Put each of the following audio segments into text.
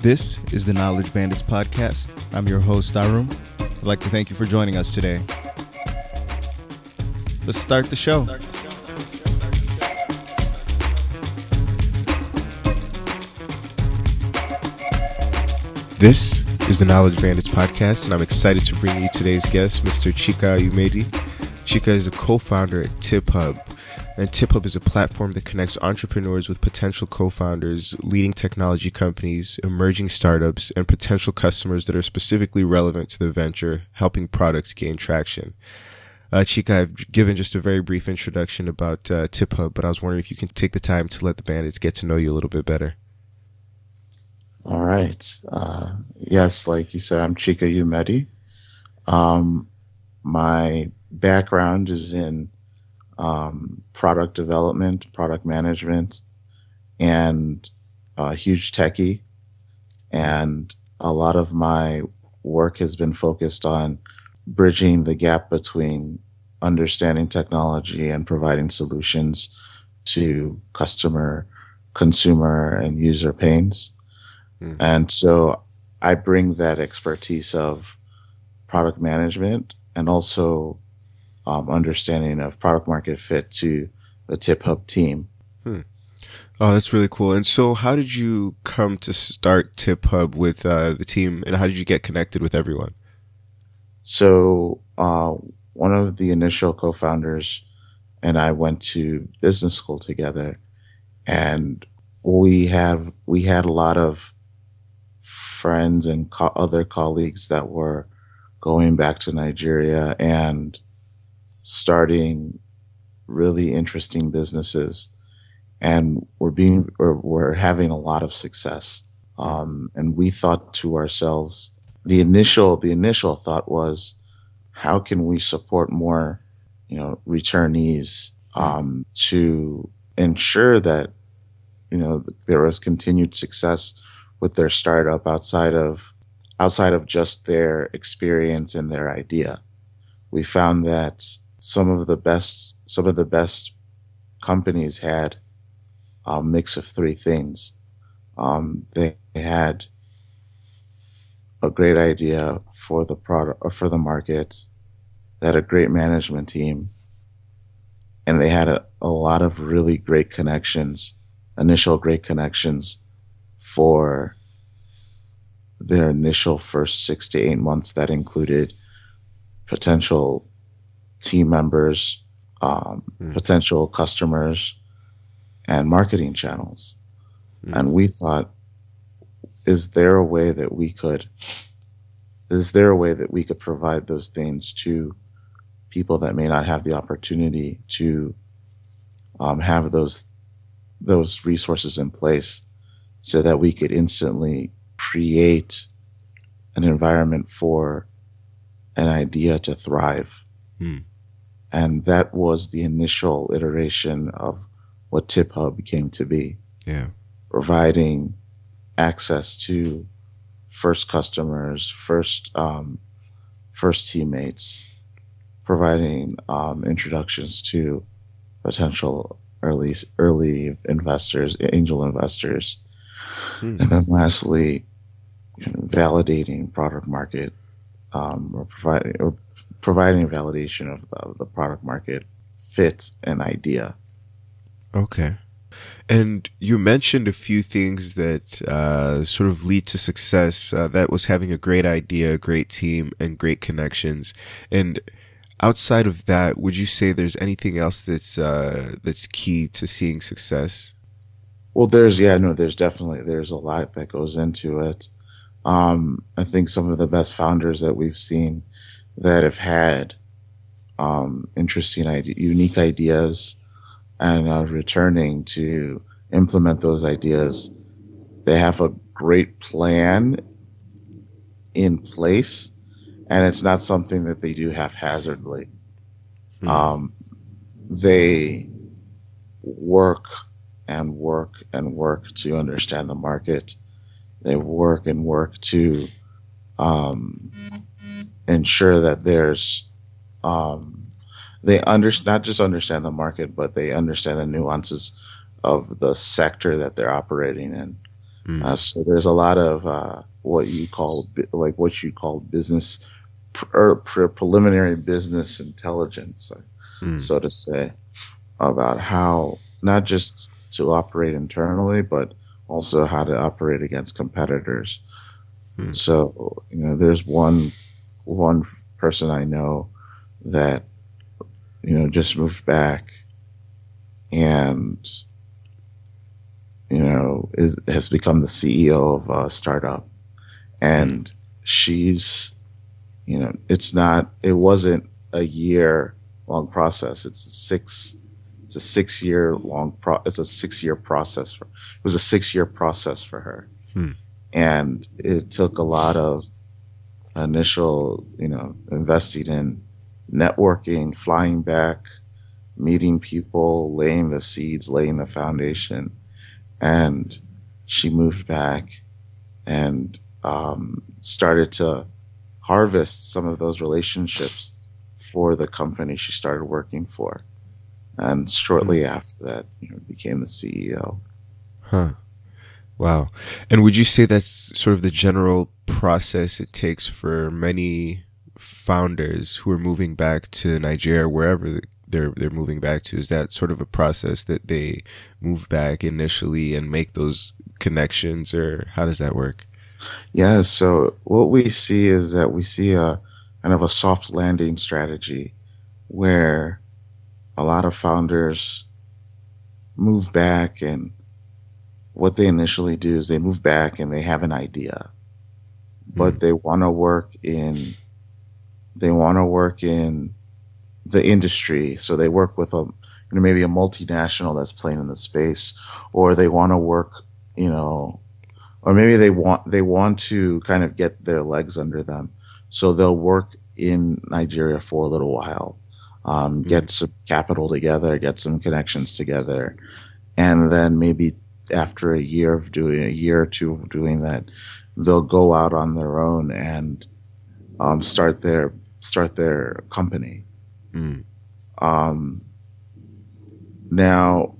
This is the Knowledge Bandits podcast. I'm your host, Arum. I'd like to thank you for joining us today. Let's start the show. This is the Knowledge Bandits podcast, and I'm excited to bring you today's guest, Mr. Chika Umedi. Chika is a co founder at TipHub, and TipHub is a platform that connects entrepreneurs with potential co-founders, leading technology companies, emerging startups, and potential customers that are specifically relevant to the venture, helping products gain traction. Uh, Chika, I've given just a very brief introduction about uh, TipHub, but I was wondering if you can take the time to let the bandits get to know you a little bit better. All right. Uh, yes, like you said, I'm Chika Umedi. Um, my background is in um, product development, product management, and a huge techie. And a lot of my work has been focused on bridging the gap between understanding technology and providing solutions to customer, consumer, and user pains. Mm. And so I bring that expertise of product management and also um, understanding of product market fit to the TipHub team. Hmm. Oh, that's really cool. And so, how did you come to start TipHub with uh, the team, and how did you get connected with everyone? So, uh, one of the initial co-founders and I went to business school together, and we have we had a lot of friends and co- other colleagues that were going back to Nigeria and starting really interesting businesses and we're being we're, we're having a lot of success. Um, and we thought to ourselves the initial the initial thought was how can we support more you know returnees um, to ensure that you know there was continued success with their startup outside of outside of just their experience and their idea. We found that some of the best some of the best companies had a mix of three things. Um, they had a great idea for the product or for the market. They had a great management team, and they had a, a lot of really great connections, initial great connections for their initial first six to eight months. That included potential team members, um, mm. potential customers, and marketing channels. Mm. And we thought, is there a way that we could, is there a way that we could provide those things to people that may not have the opportunity to um, have those those resources in place so that we could instantly create an environment for an idea to thrive. Hmm. And that was the initial iteration of what TipHub came to be. Yeah. Providing access to first customers, first, um, first teammates, providing, um, introductions to potential early, early investors, angel investors. Hmm. And then lastly, validating product market um, or providing or providing validation of the, the product market fit and idea. Okay. And you mentioned a few things that uh, sort of lead to success. Uh, that was having a great idea, a great team, and great connections. And outside of that, would you say there's anything else that's uh, that's key to seeing success? Well, there's yeah, no, there's definitely there's a lot that goes into it. Um, I think some of the best founders that we've seen that have had um, interesting, idea, unique ideas and are returning to implement those ideas. They have a great plan in place, and it's not something that they do haphazardly. Hmm. Um, they work and work and work to understand the market they work and work to um, ensure that there's um, they under, not just understand the market, but they understand the nuances of the sector that they're operating in. Mm. Uh, so there's a lot of uh, what you call like what you call business pre- pre- preliminary business intelligence, mm. so to say, about how not just to operate internally, but also how to operate against competitors. Mm. So you know, there's one one person I know that you know just moved back and you know is has become the CEO of a startup. And she's you know it's not it wasn't a year long process. It's a six it's a six year long pro it's a six year process for it was a six year process for her. Hmm. and it took a lot of initial you know investing in networking flying back meeting people laying the seeds laying the foundation and she moved back and um, started to harvest some of those relationships for the company she started working for. And shortly mm-hmm. after that, you know, became the CEO. Huh. Wow. And would you say that's sort of the general process it takes for many founders who are moving back to Nigeria, wherever they're they're moving back to? Is that sort of a process that they move back initially and make those connections, or how does that work? Yeah, so what we see is that we see a kind of a soft landing strategy where a lot of founders move back and what they initially do is they move back and they have an idea but mm-hmm. they want to work in they want to work in the industry so they work with a you know maybe a multinational that's playing in the space or they want to work you know or maybe they want they want to kind of get their legs under them, so they'll work in Nigeria for a little while, um, mm-hmm. get some capital together, get some connections together, and then maybe after a year of doing a year or two of doing that, they'll go out on their own and um, start their start their company. Mm. Um, now,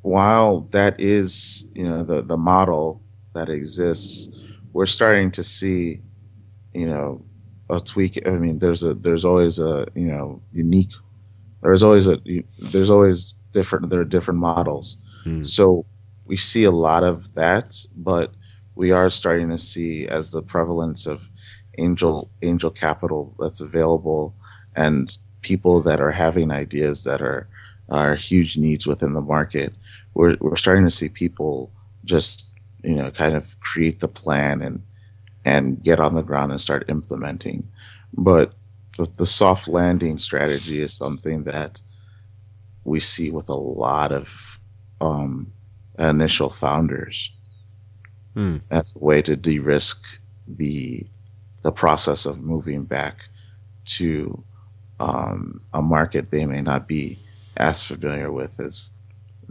while that is you know the the model that exists, we're starting to see you know a tweak. I mean, there's a there's always a you know unique. There's always a there's always different. There are different models. Hmm. So we see a lot of that, but we are starting to see as the prevalence of angel angel capital that's available and people that are having ideas that are are huge needs within the market. We're we're starting to see people just you know kind of create the plan and and get on the ground and start implementing. But the, the soft landing strategy is something that we see with a lot of um, initial founders hmm. as a way to de-risk the the process of moving back to um, a market they may not be as familiar with as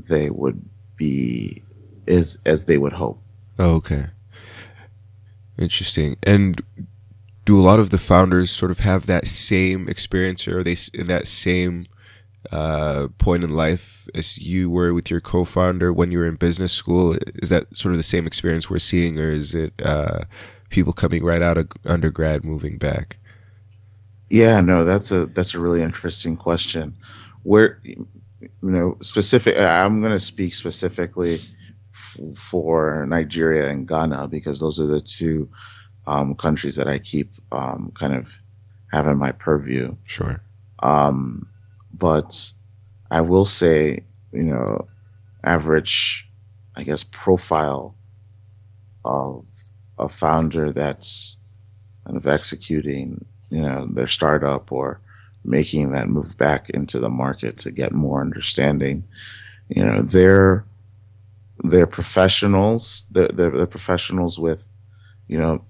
they would be as as they would hope. Oh, okay. Interesting. And do a lot of the founders sort of have that same experience, or are they in that same uh, point in life as you were with your co-founder when you were in business school? Is that sort of the same experience we're seeing, or is it uh, people coming right out of undergrad moving back? Yeah, no, that's a that's a really interesting question where you know specific i'm going to speak specifically f- for nigeria and ghana because those are the two um, countries that i keep um, kind of having my purview sure um, but i will say you know average i guess profile of a founder that's kind of executing you know their startup or making that move back into the market to get more understanding. You know, they're they're professionals. They're, they're, they're professionals with, you know,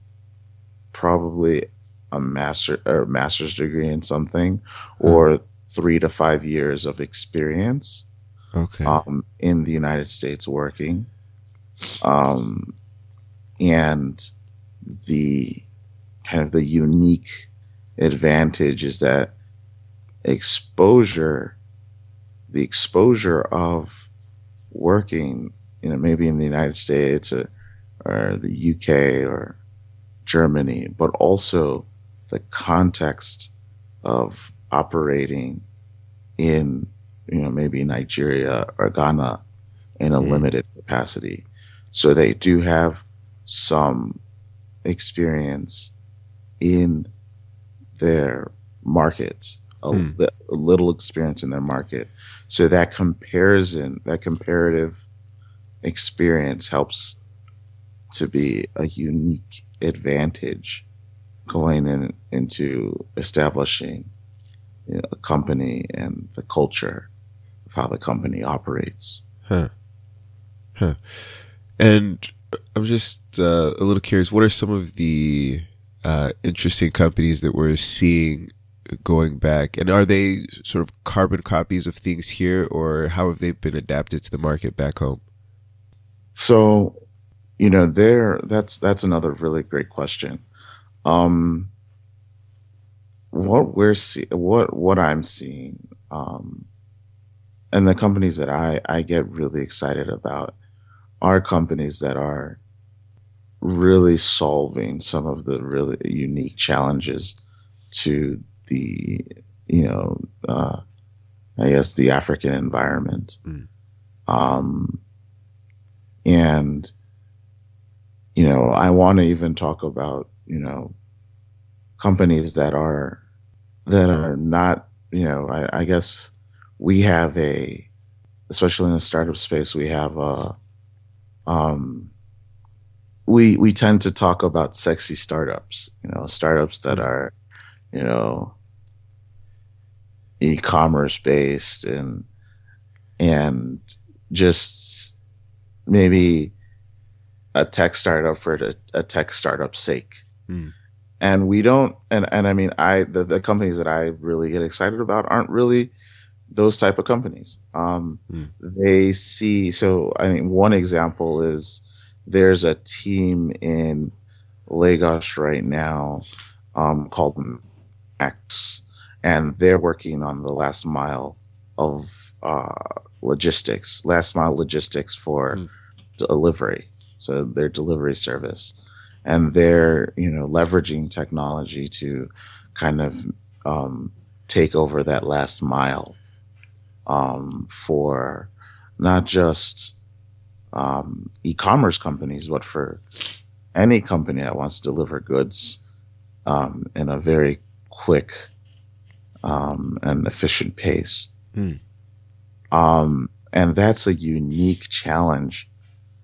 probably a master or master's degree in something, hmm. or three to five years of experience. Okay. Um, in the United States working, um, and the kind of the unique advantage is that exposure, the exposure of working you know, maybe in the United States or, or the UK or Germany, but also the context of operating in, you know, maybe Nigeria or Ghana in a mm. limited capacity. So they do have some experience in their market, a, mm. a, little experience in their market. So that comparison, that comparative experience helps to be a unique advantage going in, into establishing you know, a company and the culture of how the company operates. Huh. Huh. And I'm just uh, a little curious. What are some of the uh, interesting companies that we're seeing going back, and are they sort of carbon copies of things here, or how have they been adapted to the market back home? So, you know, there that's that's another really great question. Um, what we're see, what what I'm seeing, um, and the companies that I I get really excited about are companies that are really solving some of the really unique challenges to the you know uh, I guess the African environment. Mm. Um, and you know I want to even talk about you know companies that are that are not you know I, I guess we have a especially in the startup space we have a um, we we tend to talk about sexy startups, you know, startups that are, you know, e-commerce based and and just maybe a tech startup for a, a tech startup sake. Mm. And we don't and, and I mean I the, the companies that I really get excited about aren't really those type of companies. Um, mm. They see so I mean one example is there's a team in Lagos right now um, called Max, and they're working on the last mile of uh, logistics, last mile logistics for mm. delivery. So their delivery service, and they're you know leveraging technology to kind of um, take over that last mile um, for not just um, e-commerce companies, but for any company that wants to deliver goods um, in a very quick um, and efficient pace. Mm. and that's a unique challenge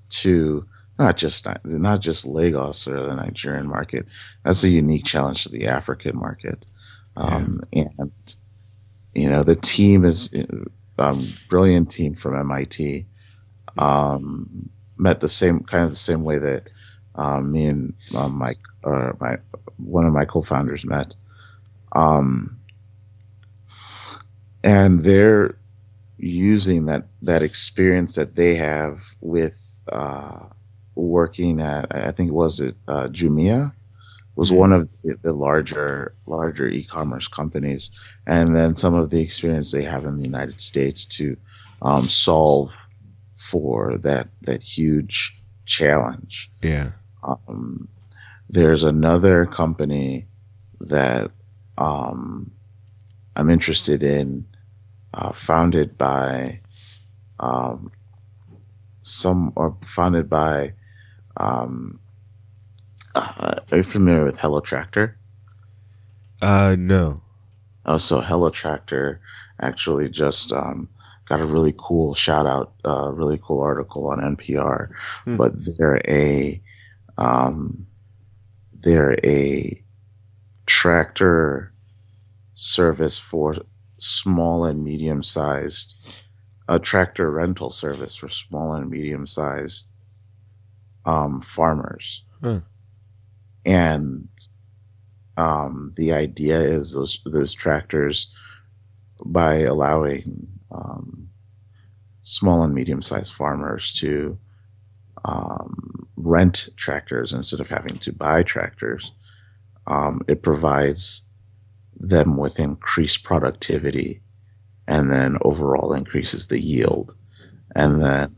to not just not just Lagos or the Nigerian market. That's a unique challenge to the African market. Um, yeah. And you know the team is a um, brilliant team from MIT um, met the same kind of the same way that um, me and Mike, uh, my one of my co-founders met. Um, and they're using that that experience that they have with uh, working at I think it was it uh, Jumia was mm-hmm. one of the, the, larger larger e-commerce companies, and then some of the experience they have in the United States to um, solve for that that huge challenge. Yeah. Um, there's another company that um, I'm interested in, uh, founded by um, some or founded by. Um, uh, are you familiar with Hello Tractor? Uh, no. Oh, so Hello Tractor actually just um, got a really cool shout out, uh, really cool article on NPR. Hmm. But they're a um, they're a tractor service for small and medium sized a tractor rental service for small and medium sized um, farmers. Hmm. And um, the idea is those those tractors by allowing um, small and medium sized farmers to um, rent tractors instead of having to buy tractors. Um, it provides them with increased productivity and then overall increases the yield. And then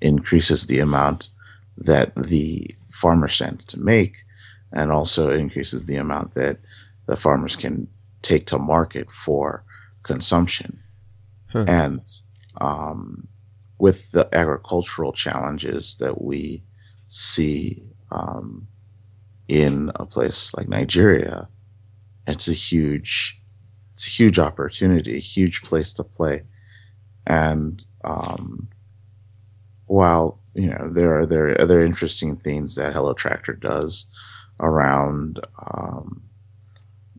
increases the amount that the farmer stands to make and also increases the amount that the farmers can take to market for consumption. Huh. And um, with the agricultural challenges that we see um, in a place like Nigeria, it's a huge, it's a huge opportunity, a huge place to play. And um, while you know there are there are other interesting things that Hello Tractor does around um,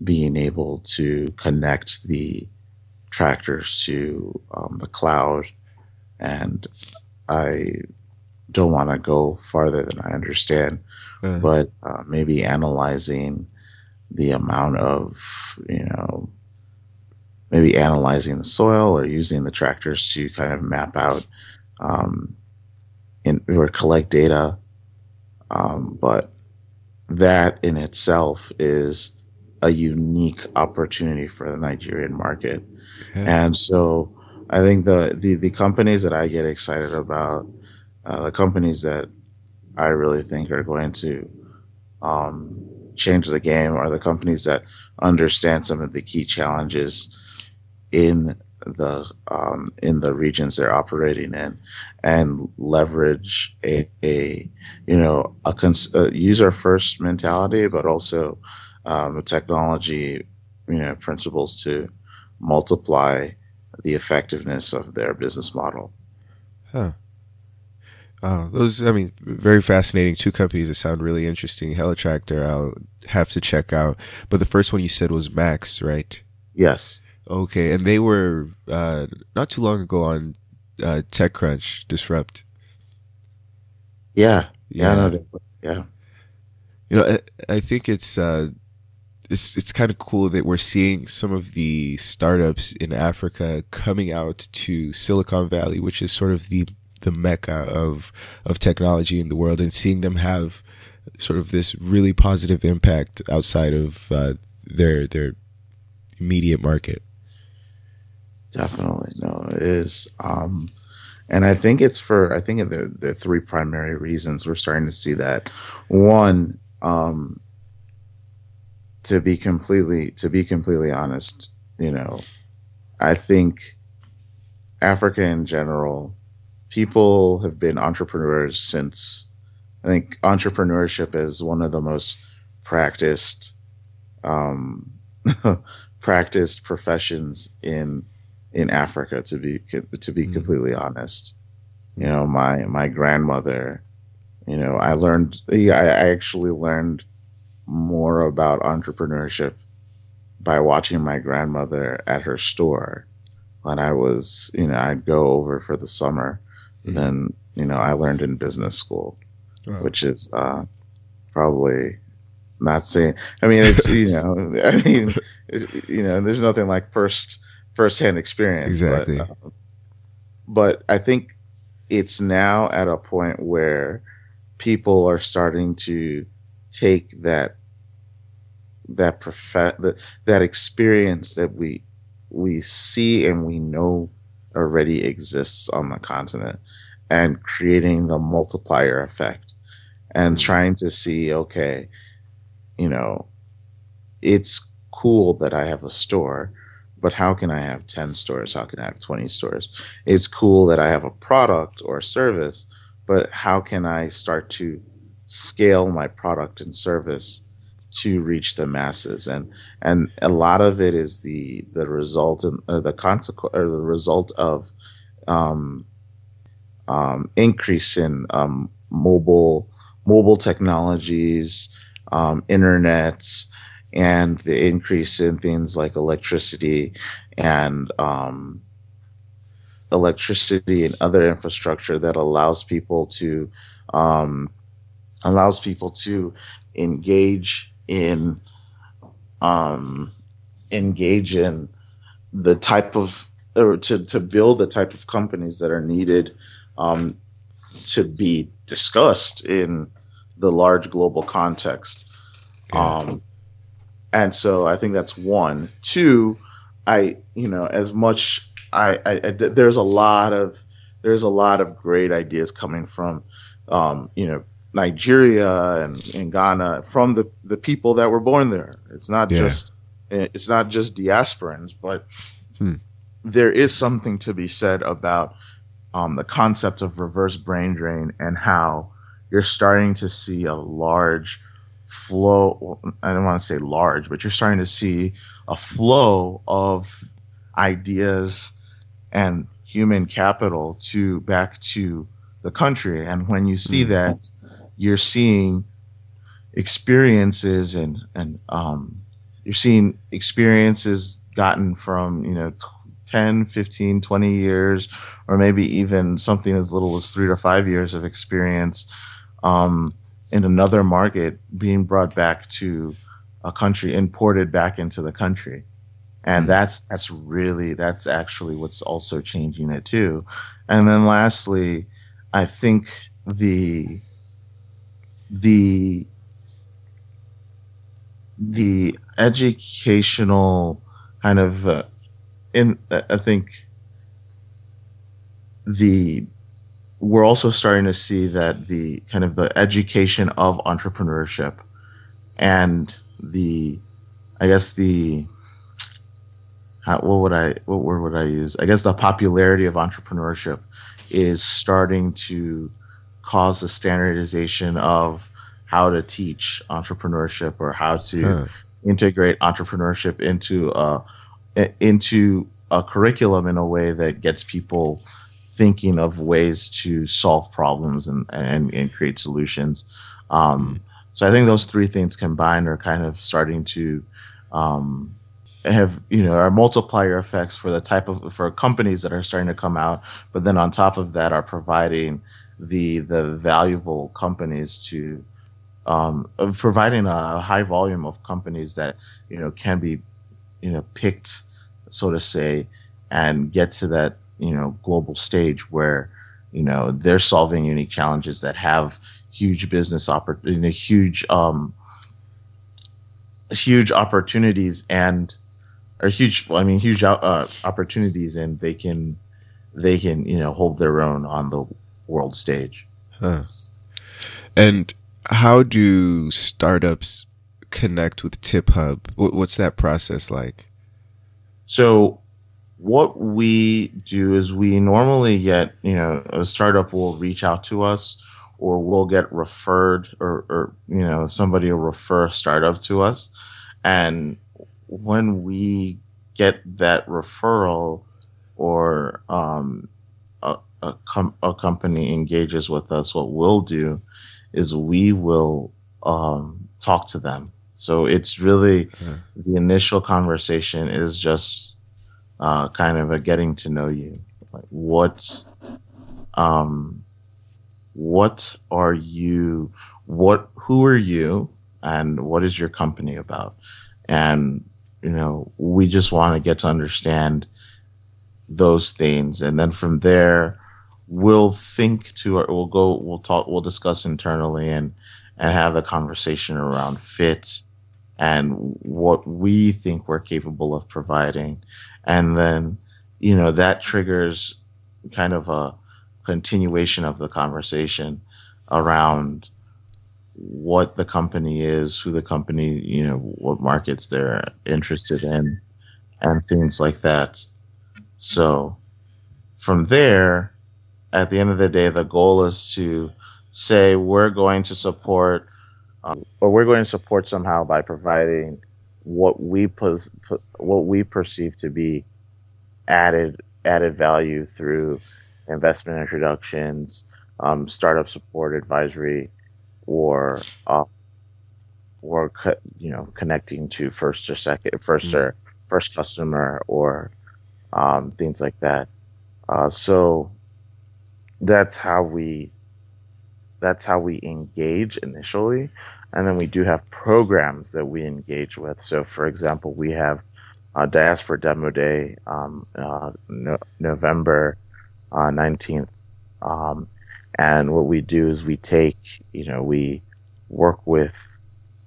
being able to connect the tractors to um, the cloud, and I don't want to go farther than I understand, but uh, maybe analyzing the amount of you know maybe analyzing the soil or using the tractors to kind of map out um, in, or collect data. Um, but that in itself is a unique opportunity for the Nigerian market. Yeah. And so I think the, the, the, companies that I get excited about, uh, the companies that I really think are going to um, change the game are the companies that understand some of the key challenges in the um, in the regions they're operating in, and leverage a, a you know a, cons- a user first mentality, but also um, technology you know principles to multiply the effectiveness of their business model. Huh. Oh, those, I mean, very fascinating. Two companies that sound really interesting. Tractor, I'll have to check out. But the first one you said was Max, right? Yes. Okay, and they were uh, not too long ago on uh, TechCrunch Disrupt. Yeah, yeah, yeah. No, yeah. You know, I, I think it's uh, it's it's kind of cool that we're seeing some of the startups in Africa coming out to Silicon Valley, which is sort of the the mecca of of technology in the world, and seeing them have sort of this really positive impact outside of uh, their their immediate market. Definitely, no, it is. Um, and I think it's for I think there there are three primary reasons we're starting to see that. One, um, to be completely to be completely honest, you know, I think Africa in general, people have been entrepreneurs since I think entrepreneurship is one of the most practiced um, practiced professions in in Africa to be to be mm completely honest. You know, my my grandmother, you know, I learned I, I actually learned more about entrepreneurship by watching my grandmother at her store when I was, you know, I'd go over for the summer. mm Then, you know, I learned in business school, wow. which is uh, probably not saying. I mean, it's you know, I mean, you know, there's nothing like first firsthand experience. Exactly. But, uh, but I think it's now at a point where people are starting to take that that prof- that, that experience that we we see and we know already exists on the continent and creating the multiplier effect and mm-hmm. trying to see okay you know it's cool that i have a store but how can I have 10 stores? How can I have 20 stores? It's cool that I have a product or a service, but how can I start to scale my product and service to reach the masses? And and a lot of it is the the result and the consequence or the result of um, um, increase in um, mobile mobile technologies, um, internet, and the increase in things like electricity and um, electricity and other infrastructure that allows people to um, allows people to engage in um, engage in the type of or to, to build the type of companies that are needed um, to be discussed in the large global context. Um, and so I think that's one. Two, I you know as much I, I, I there's a lot of there's a lot of great ideas coming from, um, you know, Nigeria and, and, Ghana from the, the people that were born there. It's not yeah. just it's not just diasporans, but hmm. there is something to be said about um, the concept of reverse brain drain and how you're starting to see a large flow. I don't want to say large, but you're starting to see a flow of ideas and human capital to back to the country. And when you see mm-hmm. that, you're seeing experiences and and um, you're seeing experiences gotten from you know 10 15 20 years or maybe even something as little as three to five years of experience um, in another market being brought back to a country imported back into the country and mm-hmm. that's that's really that's actually what's also changing it too and then lastly i think the the the educational kind of uh, in i think the we're also starting to see that the kind of the education of entrepreneurship and the i guess the how, what would I what word would I use? I guess the popularity of entrepreneurship is starting to cause a standardization of how to teach entrepreneurship or how to huh. integrate entrepreneurship into a into a curriculum in a way that gets people thinking of ways to solve problems and and, and create solutions. Um, hmm. so I think those three things combined are kind of starting to um, have you know are multiplier effects for the type of for companies that are starting to come out but then on top of that are providing the the valuable companies to um, providing a high volume of companies that you know can be you know picked so to say and get to that you know global stage where you know they're solving unique challenges that have huge business opportunity huge um huge opportunities and are huge. I mean, huge uh, opportunities, and they can they can you know hold their own on the world stage. Huh. And how do startups connect with Tip Hub? What's that process like? So, what we do is we normally get you know a startup will reach out to us or we'll get referred or, or you know somebody will refer a startup to us and when we get that referral or um, a, a, com- a, company engages with us, what we'll do is we will um, talk to them. So it's really mm-hmm. the initial conversation is just uh, kind of a getting to know you. Like what, um, what are you? What who are you? And what is your company about? And you know, we just want to get to understand those things. And then from there, we'll think to, we'll go, we'll talk, we'll discuss internally and, and have the conversation around fit and what we think we're capable of providing. And then, you know, that triggers kind of a continuation of the conversation around what the company is, who the company, you know, what markets they're interested in, and things like that. So from there, at the end of the day, the goal is to say we're going to support, um, or we're going to support somehow by providing what we pos- what we perceive to be added added value through investment introductions, um, startup support, advisory, or uh, or you know connecting to first or second, 1st mm-hmm. or first customer or um, things like that. Uh, so that's how we that's how we engage initially, and then we do have programs that we engage with. So, for example, we have uh, Diaspora Demo Day, um, uh, no, November uh, nineteenth. Um, and what we do is we take, you know, we work with,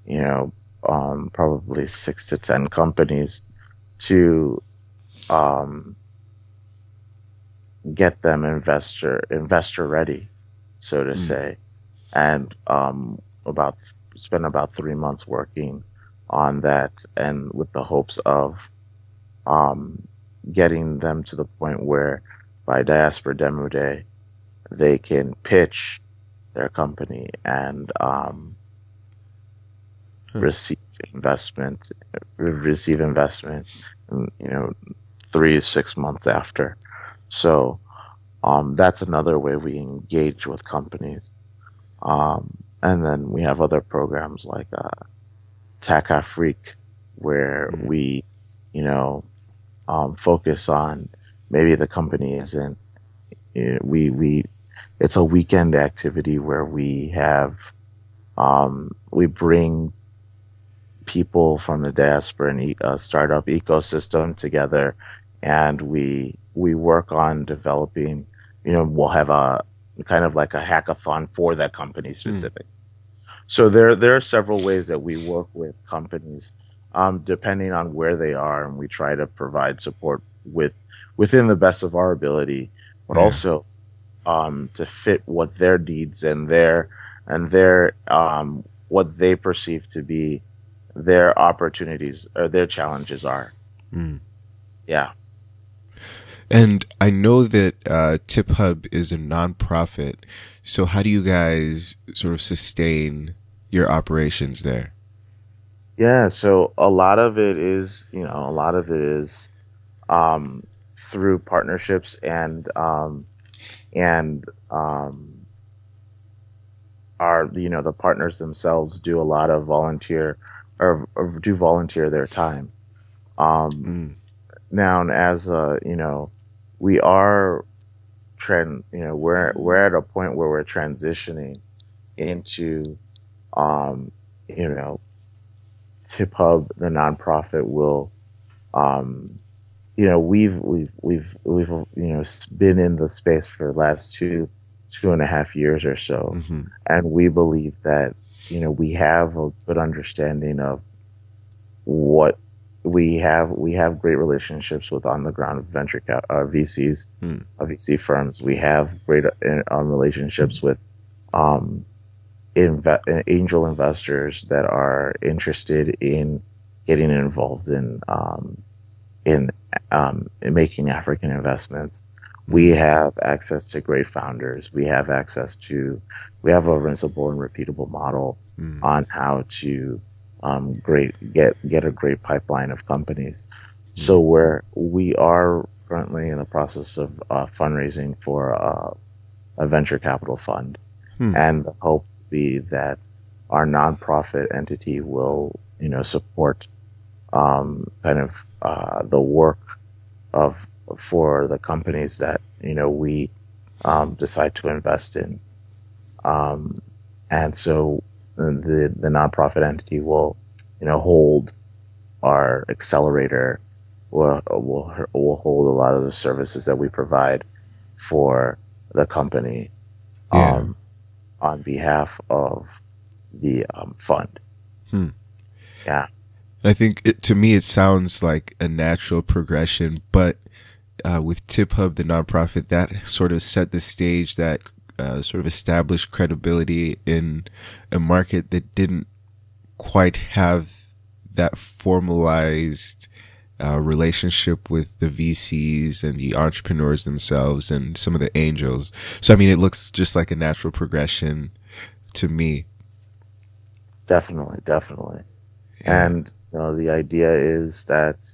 you know, um, probably six to 10 companies to, um, get them investor investor ready, so to mm. say, and um, about spend about three months working on that, and with the hopes of um, getting them to the point where by Diaspora Demo Day, they can pitch their company and um, hmm. receive investment, receive investment, you know, three to six months after. So um, that's another way we engage with companies. Um, and then we have other programs like uh, Tech Afrique, where mm-hmm. we, you know, um, focus on maybe the company isn't. You know, we we it's a weekend activity where we have um, we bring people from the diaspora and uh, startup ecosystem together, and we we work on developing. You know, we'll have a kind of like a hackathon for that company hmm. specific. Mm. So there there are several ways that we work with companies, um, depending on where they are, and we try to provide support with within the best of our ability, but yeah. also um, to fit what their needs and their and their um, what they perceive to be their opportunities or their challenges are. Mm. Yeah. And I know that uh, Tip Hub is a nonprofit. So how do you guys sort of sustain your operations there? Yeah, so a lot of it is, you know, a lot of it is um, through partnerships and um, and um, our you know the partners themselves do a lot of volunteer or, or do volunteer their time. Um, mm. Now, as a you know, we are trend you know we're we're at a point where we're transitioning into um, you know tip hub the nonprofit will um, you know we've we've we've we've you know been in the space for the last two two and a half years or so mm-hmm. and we believe that you know we have a good understanding of what we have we have great relationships with on the ground venture cap, uh, VCs, mm. uh, VC firms. We have great uh, um, relationships with um, inve- angel investors that are interested in getting involved in um, in, um, in making African investments. We hmm. have access to great founders. We have access to we have a rinsable and repeatable model mm. on how to um, great get get a great pipeline of companies. So where we are currently in the process of uh, fundraising for uh, a venture capital fund, hmm. and the hope be that our nonprofit entity will you know support um, kind of uh, the work of for the companies that you know we um, decide to invest in, um, and so the the nonprofit entity will, you know, hold our accelerator. Will will will hold a lot of the services that we provide for the company, yeah. um, on behalf of the um, fund. Hmm. Yeah. I think it, to me it sounds like a natural progression, but uh, with Tip Hub, the nonprofit, that sort of set the stage that uh, sort of established credibility in a market that didn't quite have that formalized uh, relationship with the VCs and the entrepreneurs themselves and some of the angels. So, I mean, it looks just like a natural progression to me. Definitely, definitely. Yeah. And, you know, the idea is that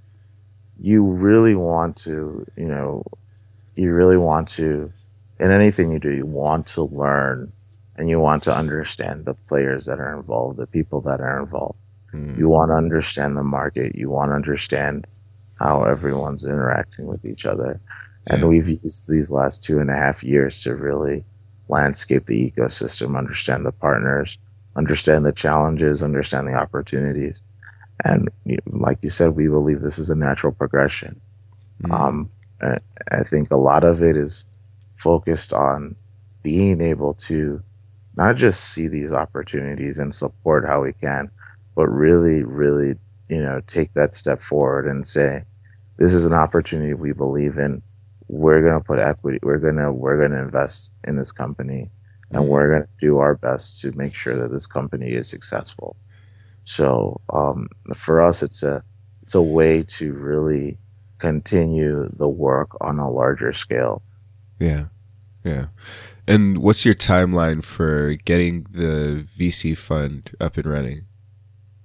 you really want to, you know, you really want to in anything you do, you want to learn and you want to understand the players that are involved, the people that are involved. Mm. You want to understand the market. You want to understand how everyone's interacting with each other. And yeah. we've used these last two and a half years to really landscape the ecosystem, understand the partners, understand the challenges, understand the opportunities. And like you said, we believe this is a natural progression. Mm. Um, I think a lot of it is focused on being able to not just see these opportunities and support how we can, but really, really, you know, take that step forward and say, this is an opportunity we believe in. we're gonna put equity. We're gonna we're gonna invest in this company, and Mm-hmm. we're gonna do our best to make sure that this company is successful. So um, for us, it's a it's a way to really continue the work on a larger scale. Yeah. Yeah. And what's your timeline for getting the VC fund up and running?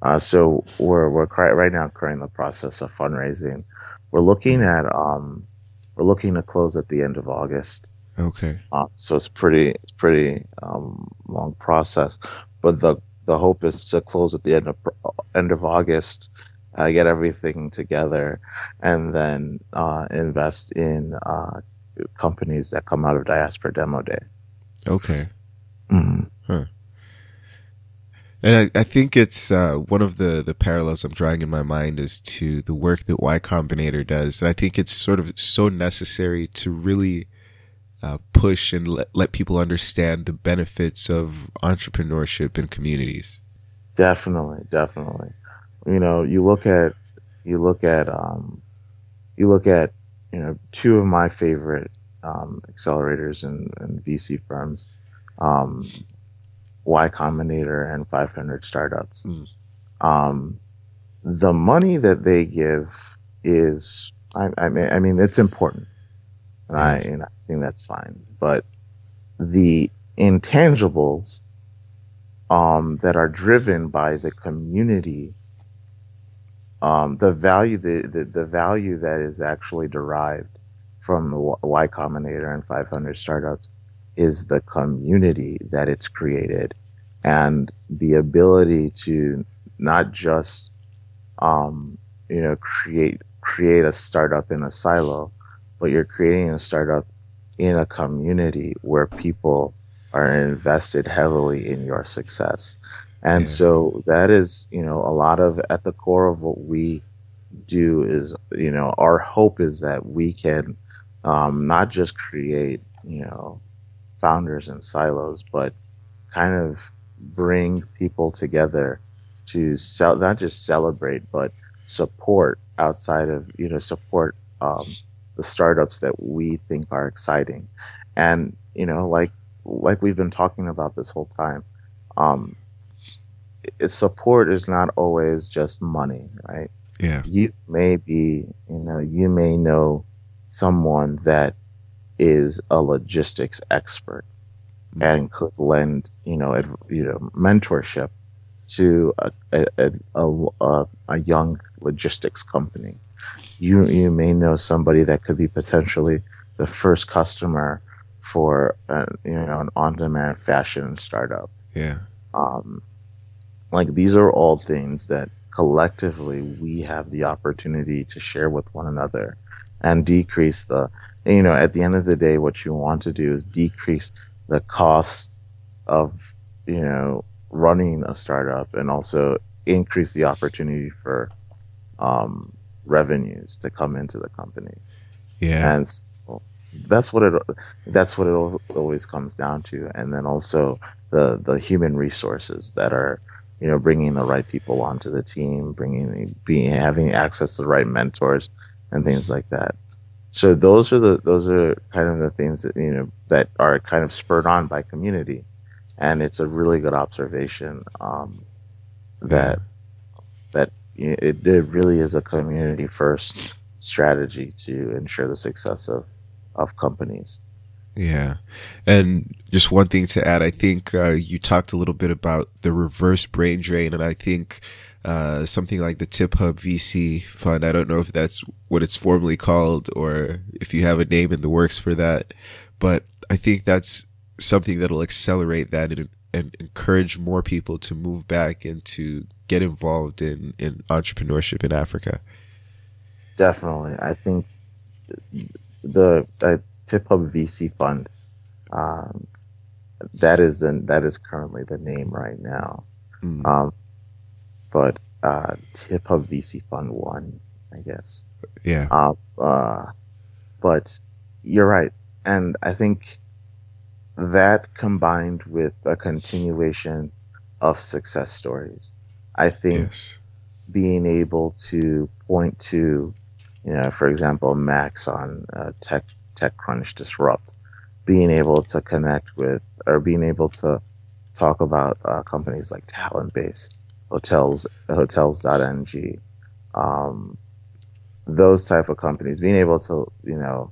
Uh, so we're we're right now currently in the process of fundraising. We're looking at um, we're looking to close at the end of August. Okay. Uh, so it's pretty it's pretty um, long process, but the the hope is to close at the end of end of August, uh, get everything together, and then uh, invest in uh, companies that come out of Diaspora Demo Day. Okay. Mm. And I, I think it's uh, one of the, the parallels I'm drawing in my mind is to the work that Y Combinator does. And I think it's sort of so necessary to really uh, push and let, let people understand the benefits of entrepreneurship in communities. Definitely, definitely. You know, you look at you look at um, you look at you know two of my favorite um, accelerators and, and VC firms, um, Y Combinator and 500 Startups. Mm. Um, the money that they give is, I, I mean, I mean, it's important, and I, and I think that's fine. But the intangibles um, that are driven by the community, um, the value, the, the, the value that is actually derived from the Y Combinator and 500 startups is the community that it's created and the ability to not just, um, you know, create, create a startup in a silo, but you're creating a startup in a community where people are invested heavily in your success. And Yeah. so that is, you know, a lot of at the core of what we do is, you know, our hope is that we can um, not just create, you know, founders and silos, but kind of bring people together to sell, not just celebrate, but support outside of, you know, support um, the startups that we think are exciting. And, you know, like, like we've been talking about this whole time, um, support is not always just money, right? Yeah. You may be, you know, you may know someone that is a logistics expert and could lend, you know, ad, you know, mentorship to a, a, a, a, a young logistics company. You, you may know somebody that could be potentially the first customer for, uh, you know, an on-demand fashion startup. Yeah. Um, like these are all things that collectively we have the opportunity to share with one another and decrease the you know at the end of the day what you want to do is decrease the cost of you know running a startup and also increase the opportunity for um, revenues to come into the company Yeah. and so that's what it that's what it always comes down to and then also the the human resources that are you know bringing the right people onto the team bringing being having access to the right mentors and things like that. So those are the those are kind of the things that you know that are kind of spurred on by community. And it's a really good observation um, that that it, it really is a community first strategy to ensure the success of of companies. Yeah. And just one thing to add, I think uh, you talked a little bit about the reverse brain drain, and I think uh, something like the TipHub VC fund, I don't know if that's what it's formally called or if you have a name in the works for that, but I think that's something that'll accelerate that and, and encourage more people to move back and to get involved in, in entrepreneurship in Africa. definitely i think the uh, tip hub vc fund um, that is the, that is currently the name right now Mm. um, but uh, tip hub vc fund one i guess Yeah. Uh, uh, but you're right. And I think that combined with a continuation of success stories, I think Yes. being able to point to, you know, for example, Max on uh, Tech TechCrunch Disrupt, being able to connect with or being able to talk about uh, companies like Talent Talentbase, Hotels, Hotels.ng, um, those type of companies, being able to you know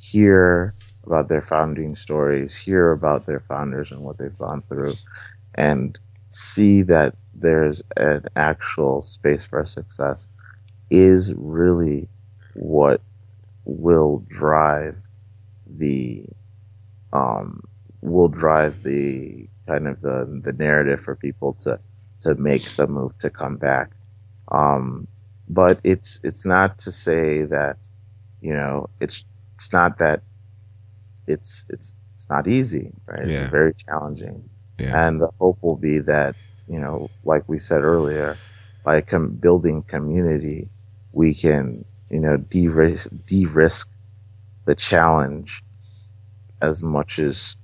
hear about their founding stories, hear about their founders and what they've gone through, and see that there's an actual space for success is really what will drive the um, will drive the kind of the the narrative for people to to make the move to come back. Um, but it's it's not to say that you know it's it's not that it's it's it's not easy, right? Yeah. It's very challenging, yeah. and the hope will be that you know, like we said earlier, by com- building community, we can you know de-risk, de-risk the challenge as much as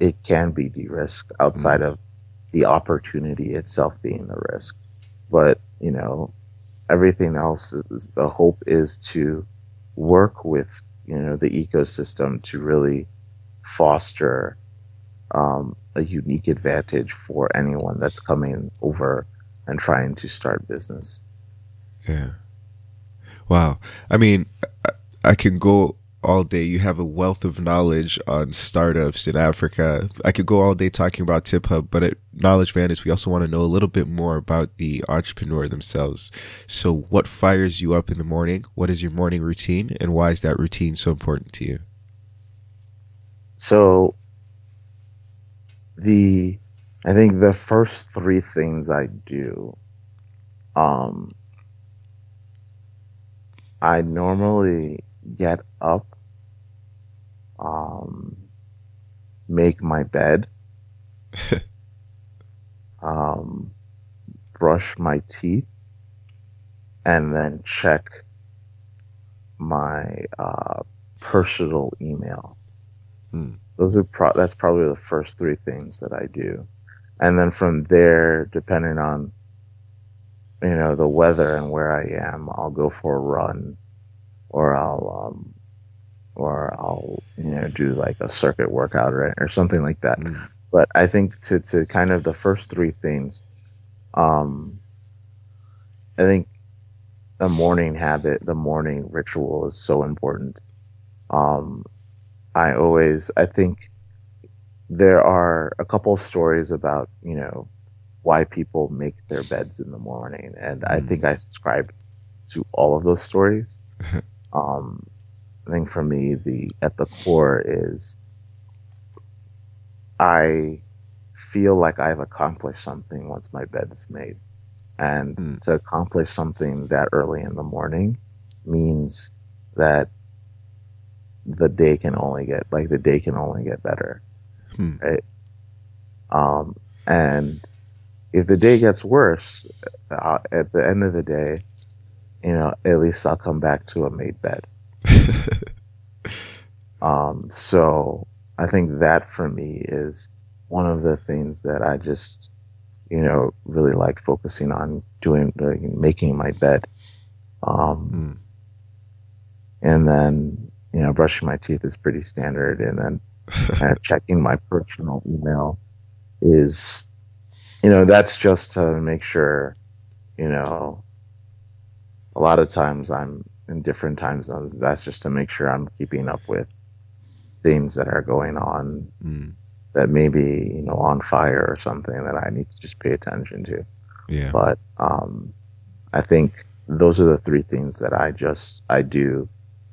it can be de-risked outside mm-hmm. of the opportunity itself being the risk. But you know, everything else is the hope is to work with you know the ecosystem to really foster um, a unique advantage for anyone that's coming over and trying to start business. Yeah. Wow. I mean, I, I can go all day. You have a wealth of knowledge on startups in Africa. I could go all day talking about TipHub, but at Knowledge Bandits, we also want to know a little bit more about the entrepreneur themselves. So, what fires you up in the morning? What is your morning routine, and why is that routine so important to you? So, the I think the first three things I do, um, I normally get up um, make my bed, um, brush my teeth, and then check my uh, personal email. Hmm. Those are pro- that's probably the first three things that I do, and then from there, depending on you know the weather and where I am, I'll go for a run, or I'll um, or I'll you know do like a circuit workout or or something like that. Mm. But I think to to kind of the first three things, um, I think the morning habit, the morning ritual is so important. Um, I always I think there are a couple of stories about you know why people make their beds in the morning, and mm. I think I subscribe to all of those stories. um, I think for me, the at the core is I feel like I've accomplished something once my bed is made. And mm. to accomplish something that early in the morning means that the day can only get like the day can only get better. Hmm. Right. Um, and if the day gets worse, uh, at the end of the day, you know, at least I'll come back to a made bed. um, so I think that for me is one of the things that I just, you know, really like focusing on doing, making my bed. Um, mm. and then, you know, brushing my teeth is pretty standard. And then kind of checking my personal email is, you know, that's just to make sure, you know, a lot of times I'm in different time zones. That's just to make sure I'm keeping up with things that are going on mm. that may be, you know, on fire or something that I need to just pay attention to. Yeah. But um, I think those are the three things that I just I do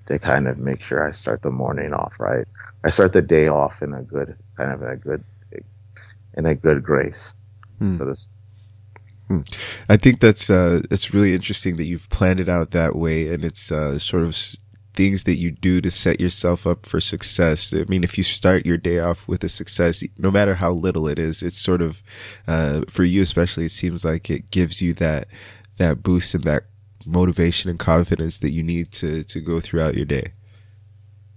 to kind of make sure I start the morning off right. I start the day off in a good kind of a good in a good grace, mm. so to Hmm. I think that's uh, it's really interesting that you've planned it out that way, and it's uh, sort of things that you do to set yourself up for success. I mean, if you start your day off with a success, no matter how little it is, it's sort of uh, for you especially. It seems like it gives you that that boost and that motivation and confidence that you need to to go throughout your day.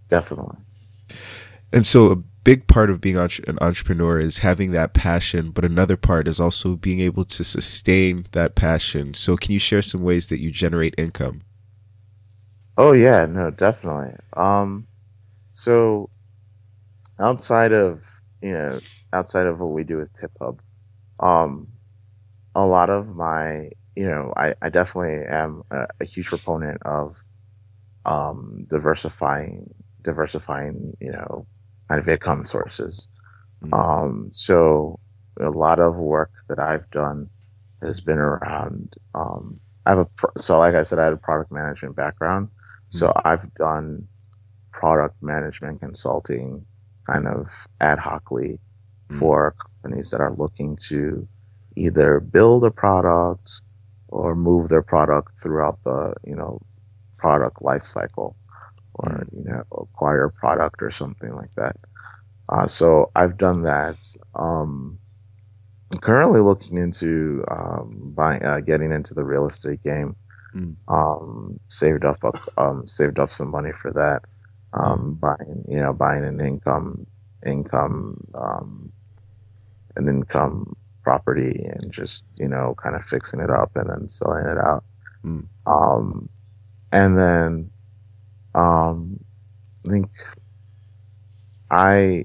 Definitely. And so big part of being an entrepreneur is having that passion, but another part is also being able to sustain that passion. So, can you share some ways that you generate income? Oh yeah, no, definitely. Um, So outside of you know outside of what we do with TipHub, um, a lot of my you know I, I definitely am a, a huge proponent of um, diversifying diversifying you know kind of income sources. Mm-hmm. Um, so a lot of work that I've done has been around. Um, I have a so like I said, I had a product management background, mm-hmm. so I've done product management consulting kind of ad hocly mm-hmm. for companies that are looking to either build a product or move their product throughout the you know product life cycle or mm-hmm. you know acquire a product or something like that. Uh, so I've done that. Um, I'm currently looking into um, buying, uh, getting into the real estate game. Mm. Um, saved up, um, saved up some money for that. Um, buying, you know, buying an income, income, um, an income property, and just you know, kind of fixing it up and then selling it out. Mm. Um, and then, um, I think I, I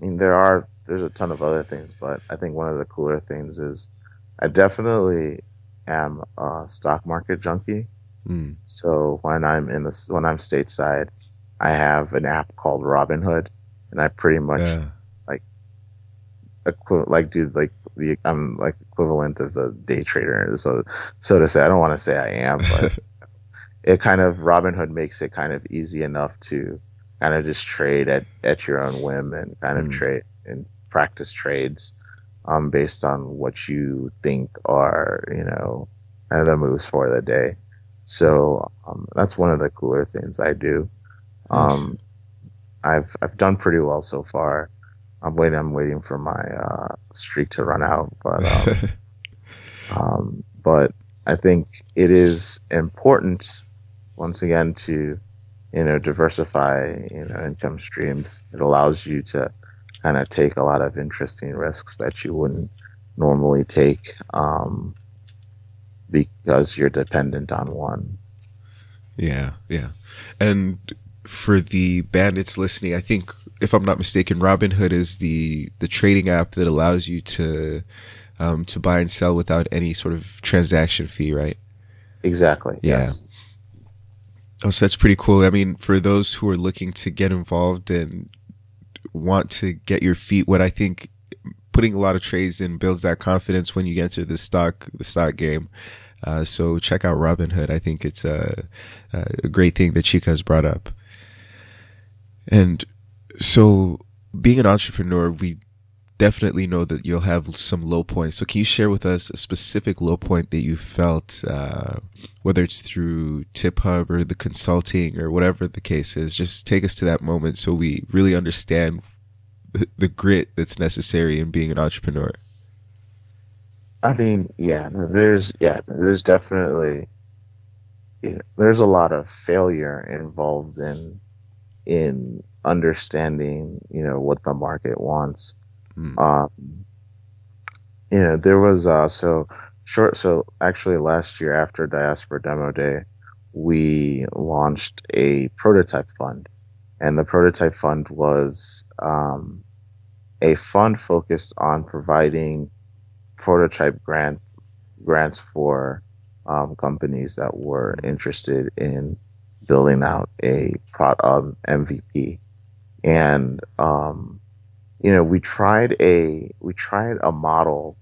mean, there are there's a ton of other things, but I think one of the cooler things is I definitely am a stock market junkie. Mm. So when I'm in the when I'm stateside, I have an app called Robinhood, and I pretty much yeah. like equi- like do like the I'm like equivalent of a day trader. So so to say, I don't want to say I am, but it kind of Robinhood makes it kind of easy enough to kind of just trade at, at your own whim and kind of mm. trade and practice trades um, based on what you think are, you know, kind of the moves for the day. So um, that's one of the cooler things I do. Um, I've I've done pretty well so far. I'm waiting. I'm waiting for my uh, streak to run out, but um, um, but I think it is important once again to you know diversify you know income streams. It allows you to kind of take a lot of interesting risks that you wouldn't normally take um, because you're dependent on one. Yeah, yeah. And for the bandits listening, I think if I'm not mistaken, Robinhood is the the trading app that allows you to um, to buy and sell without any sort of transaction fee, right? Exactly. Yeah. Yes. Oh, so that's pretty cool. I mean, for those who are looking to get involved and want to get your feet wet, I think putting a lot of trades in builds that confidence when you into the stock the stock game. Uh, so check out Robinhood. I think it's a, a great thing that Chica has brought up. And so being an entrepreneur, we definitely know that you'll have some low points. So can you share with us a specific low point that you felt, uh, whether it's through TipHub or the consulting or whatever the case is? Just take us to that moment so we really understand the grit that's necessary in being an entrepreneur. I mean, yeah, there's yeah, there's definitely there's a lot of failure involved in in understanding, you know, what the market wants. Mm. Um, you know, there was uh, so short. So actually, last year after Diaspora Demo Day, we launched a prototype fund, and the prototype fund was um, a fund focused on providing prototype grant grants for um, companies that were interested in building out a pro- um, MVP. And um, you know, we tried a we tried a model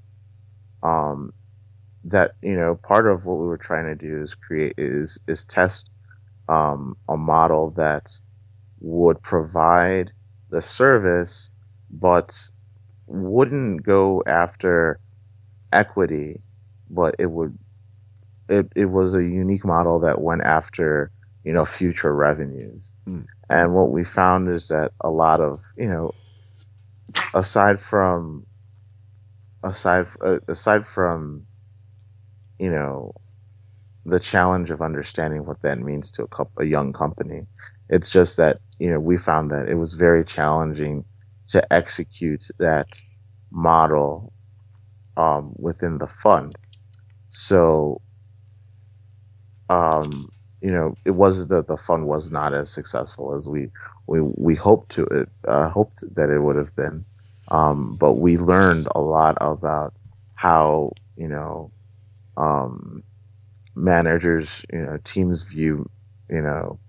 um, that you know part of what we were trying to do is create is is test um, a model that would provide the service but wouldn't go after equity but it would it, it was a unique model that went after you know future revenues mm. and what we found is that a lot of you know aside from aside uh, aside from you know the challenge of understanding what that means to a, a young company it's just that you know we found that it was very challenging to execute that model um, within the fund. So um, you know, it was that the fund was not as successful as we we we hoped to it uh, hoped that it would have been. Um, but we learned a lot about how you know um, managers, you know, teams view you know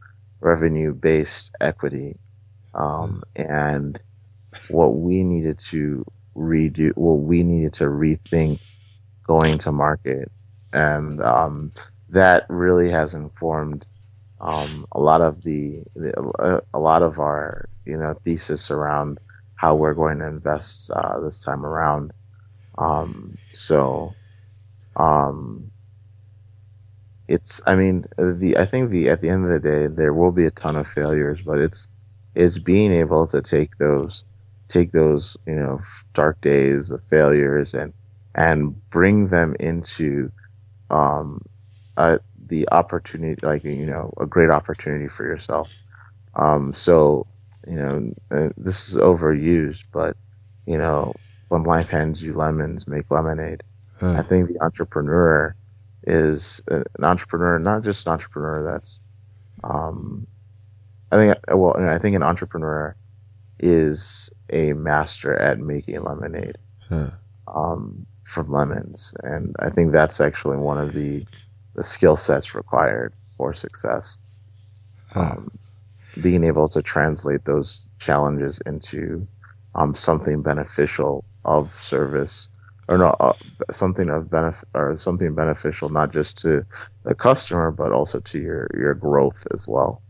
revenue based equity, um, and what we needed to redo, what we needed to rethink going to market, and um, that really has informed um, a lot of the, the, a lot of our you know thesis around how we're going to invest uh, this time around. Um, so, um, it's I mean the I think the at the end of the day there will be a ton of failures, but it's it's being able to take those take those you know dark days, the failures, and and bring them into um, uh, the opportunity, like you know, a great opportunity for yourself. Um, so you know, uh, this is overused, but you know, when life hands you lemons, make lemonade. Huh. I think the entrepreneur is uh, an entrepreneur, not just an entrepreneur that's, um, I think, well, I think an entrepreneur is a master at making lemonade huh. um, from lemons, and I think that's actually one of the the skill sets required for success. Um, being able to translate those challenges into um, something beneficial of service or no, uh, something of benefit or something beneficial not just to the customer but also to your your growth as well.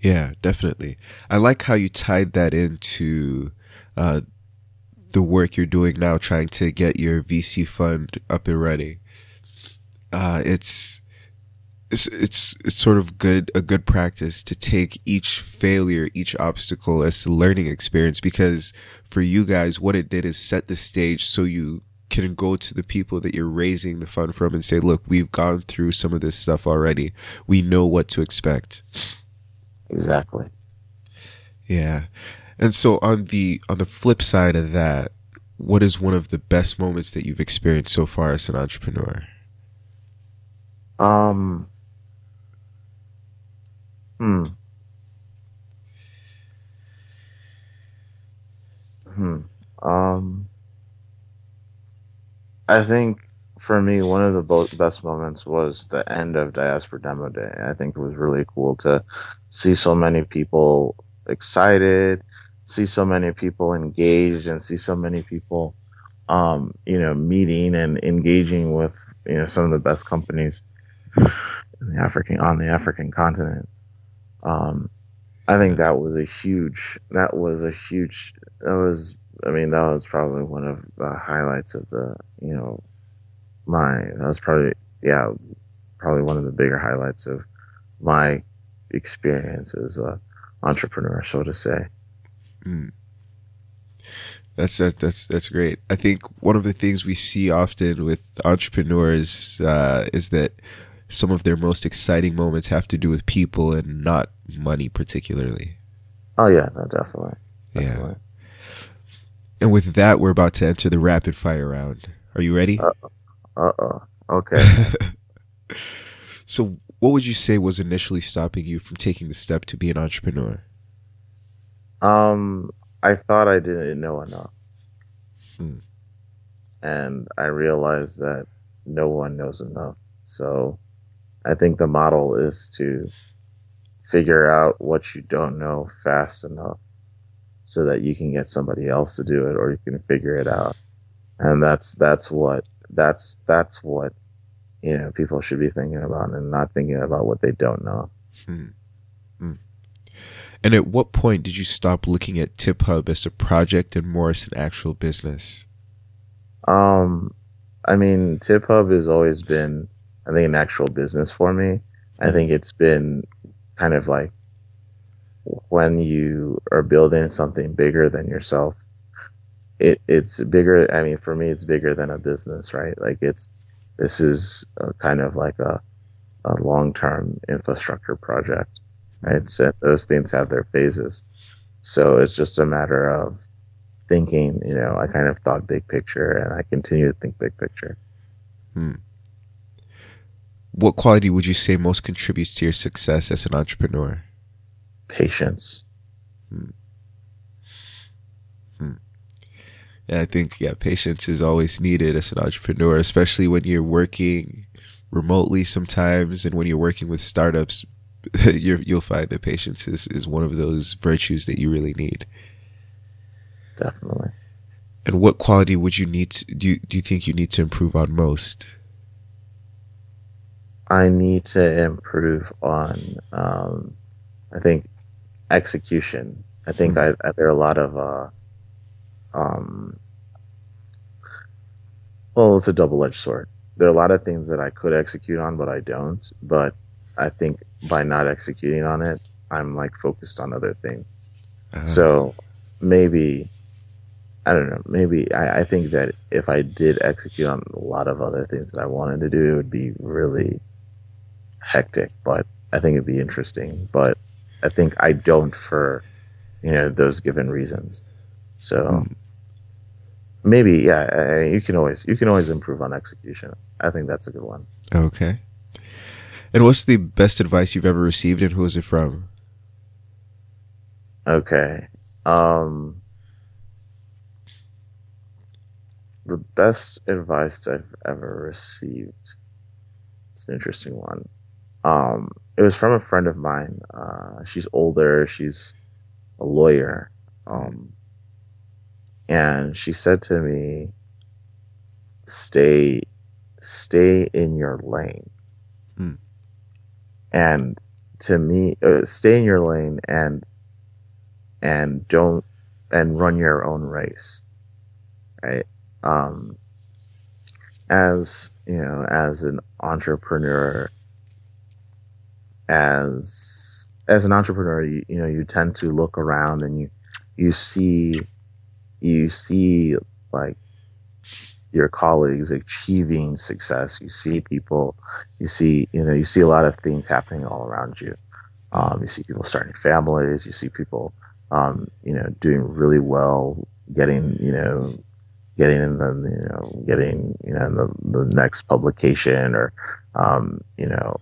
Yeah, definitely. I like how you tied that into uh, the work you're doing now, trying to get your VC fund up and running uh, it's it's it's it's sort of good a good practice to take each failure, each obstacle as a learning experience because for you guys, what it did is set the stage so you can go to the people that you're raising the fund from and say, look, we've gone through some of this stuff already. We know what to expect. Exactly. Yeah. And so on the on the flip side of that, what is one of the best moments that you've experienced so far as an entrepreneur? Um. Hmm. Hmm. Um. I think for me, one of the best moments was the end of Diaspora Demo Day. I think it was really cool to see so many people excited, see so many people engaged, and see so many people, um, you know, meeting and engaging with you know some of the best companies in the African on the African continent. Um, I think that was a huge. That was a huge. That was. I mean, that was probably one of the highlights of the. You know, my. That was probably yeah, probably one of the bigger highlights of my experience as a entrepreneur, so to say. Mm. That's that, that's that's great. I think one of the things we see often with entrepreneurs uh, is that some of their most exciting moments have to do with people and not money particularly. Oh yeah, no, definitely. definitely. Yeah. And with that, we're about to enter the rapid fire round. Are you ready? Uh oh. Okay. so, what would you say was initially stopping you from taking the step to be an entrepreneur? Um, I thought I didn't know enough. Hmm. And I realized that no one knows enough. So I think the model is to figure out what you don't know fast enough so that you can get somebody else to do it or you can figure it out. And that's that's what that's that's what you know people should be thinking about and not thinking about what they don't know. Hmm. Hmm. And at what point did you stop looking at TipHub as a project and more as an actual business? Um, I mean, TipHub has always been I think an actual business for me. I think it's been kind of like when you are building something bigger than yourself. It it's bigger. I mean, for me, it's bigger than a business, right? Like it's this is kind of like a a long term infrastructure project, right? So those things have their phases. So it's just a matter of thinking. You know, I kind of thought big picture, and I continue to think big picture. Hmm. What quality would you say most contributes to your success as an entrepreneur? Patience. Hmm. Hmm. Yeah, I think yeah, patience is always needed as an entrepreneur, especially when you're working remotely sometimes, and when you're working with startups. you will find that patience is, is one of those virtues that you really need. Definitely. And what quality would you need? To, do you, do you think you need to improve on most? I need to improve on, um, I think, execution. I think mm-hmm. I, I, there are a lot of, uh, um, well, it's a double edged sword. There are a lot of things that I could execute on, but I don't. But I think by not executing on it, I'm like focused on other things. Uh-huh. So maybe I don't know. Maybe I, I, think that if I did execute on a lot of other things that I wanted to do, it would be really hectic. But I think it'd be interesting. But I think I don't for you know those given reasons. So mm. maybe yeah, I, you can always you can always improve on execution. I think that's a good one. Okay. And what's the best advice you've ever received, and who is it from? Okay. Um the best advice I've ever received. It's an interesting one. Um, it was from a friend of mine. Uh, she's older. She's a lawyer. Um, and she said to me, "Stay, stay in your lane." Hmm. And to me, uh, stay in your lane and and don't and run your own race, right? um, as you know, as an entrepreneur, as as an entrepreneur, you, you know, you tend to look around and you you see you see like your colleagues achieving success. You see people, you see, you know, you see a lot of things happening all around you. Um, you see people starting families. You see people, um, you know, doing really well, getting, you know, getting in the you know getting you know the the next publication or um, you know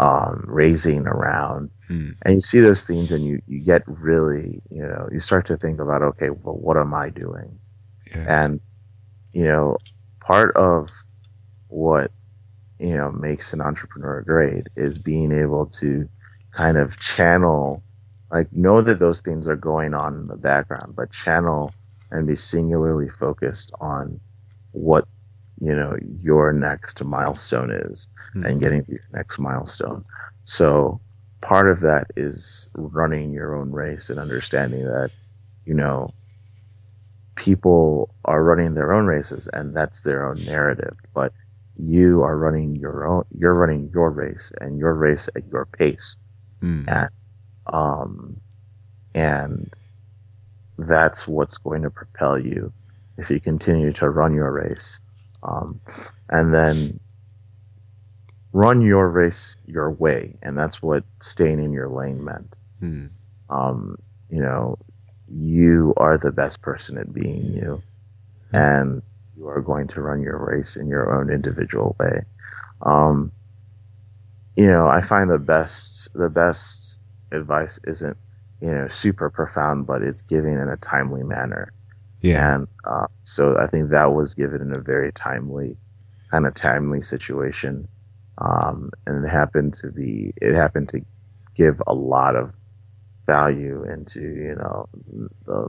um, raising around hmm. and you see those things and you you get really you know you start to think about okay well what am I doing yeah. and you know part of what you know makes an entrepreneur great is being able to kind of channel like know that those things are going on in the background but channel and be singularly focused on what you know your next milestone is mm-hmm. and getting to your next milestone so part of that is running your own race and understanding that you know people are running their own races and that's their own narrative but you are running your own you're running your race and your race at your pace mm. and um and that's what's going to propel you if you continue to run your race. Um, and then run your race your way. And that's what staying in your lane meant. Hmm. Um, you know, you are the best person at being you. Hmm. And you are going to run your race in your own individual way. Um, you know, I find the best, the best advice isn't you know super profound, but it's given in a timely manner. Yeah, and uh, so I think that was given in a very timely, kind of timely situation, um, and it happened to be it happened to give a lot of value into you know the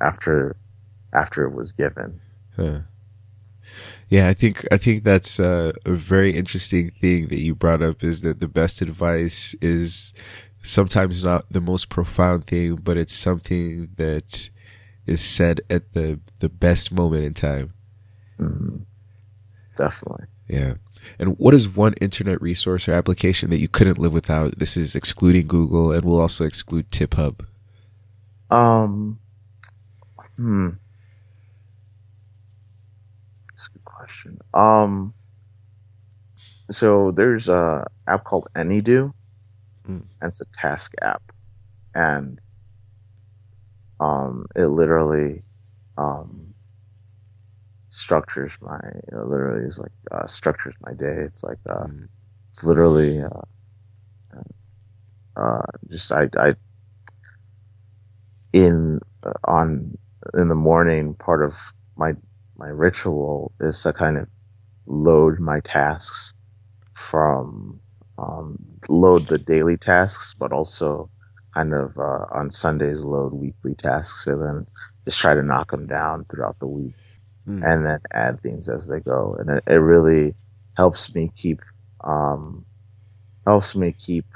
after after it was given. Huh. Yeah, I think I think that's a very interesting thing that you brought up is that the best advice is sometimes not the most profound thing, but it's something that is said at the the best moment in time. Mm-hmm. Definitely. Yeah. And what is one internet resource or application that you couldn't live without? This is excluding Google, and we'll also exclude TipHub. Um. Hmm. That's a good question. Um. So there's a app called AnyDo Mm. And it's a task app. And um, it literally um, structures my, it literally is like, uh, structures my day. It's like, uh, mm. it's literally uh, uh, just I, I in uh, on in the morning part of my my ritual is to kind of load my tasks from um, load the daily tasks, but also kind of uh, on Sundays load weekly tasks, and then just try to knock them down throughout the week, mm. and then add things as they go. And it, it really helps me keep um, helps me keep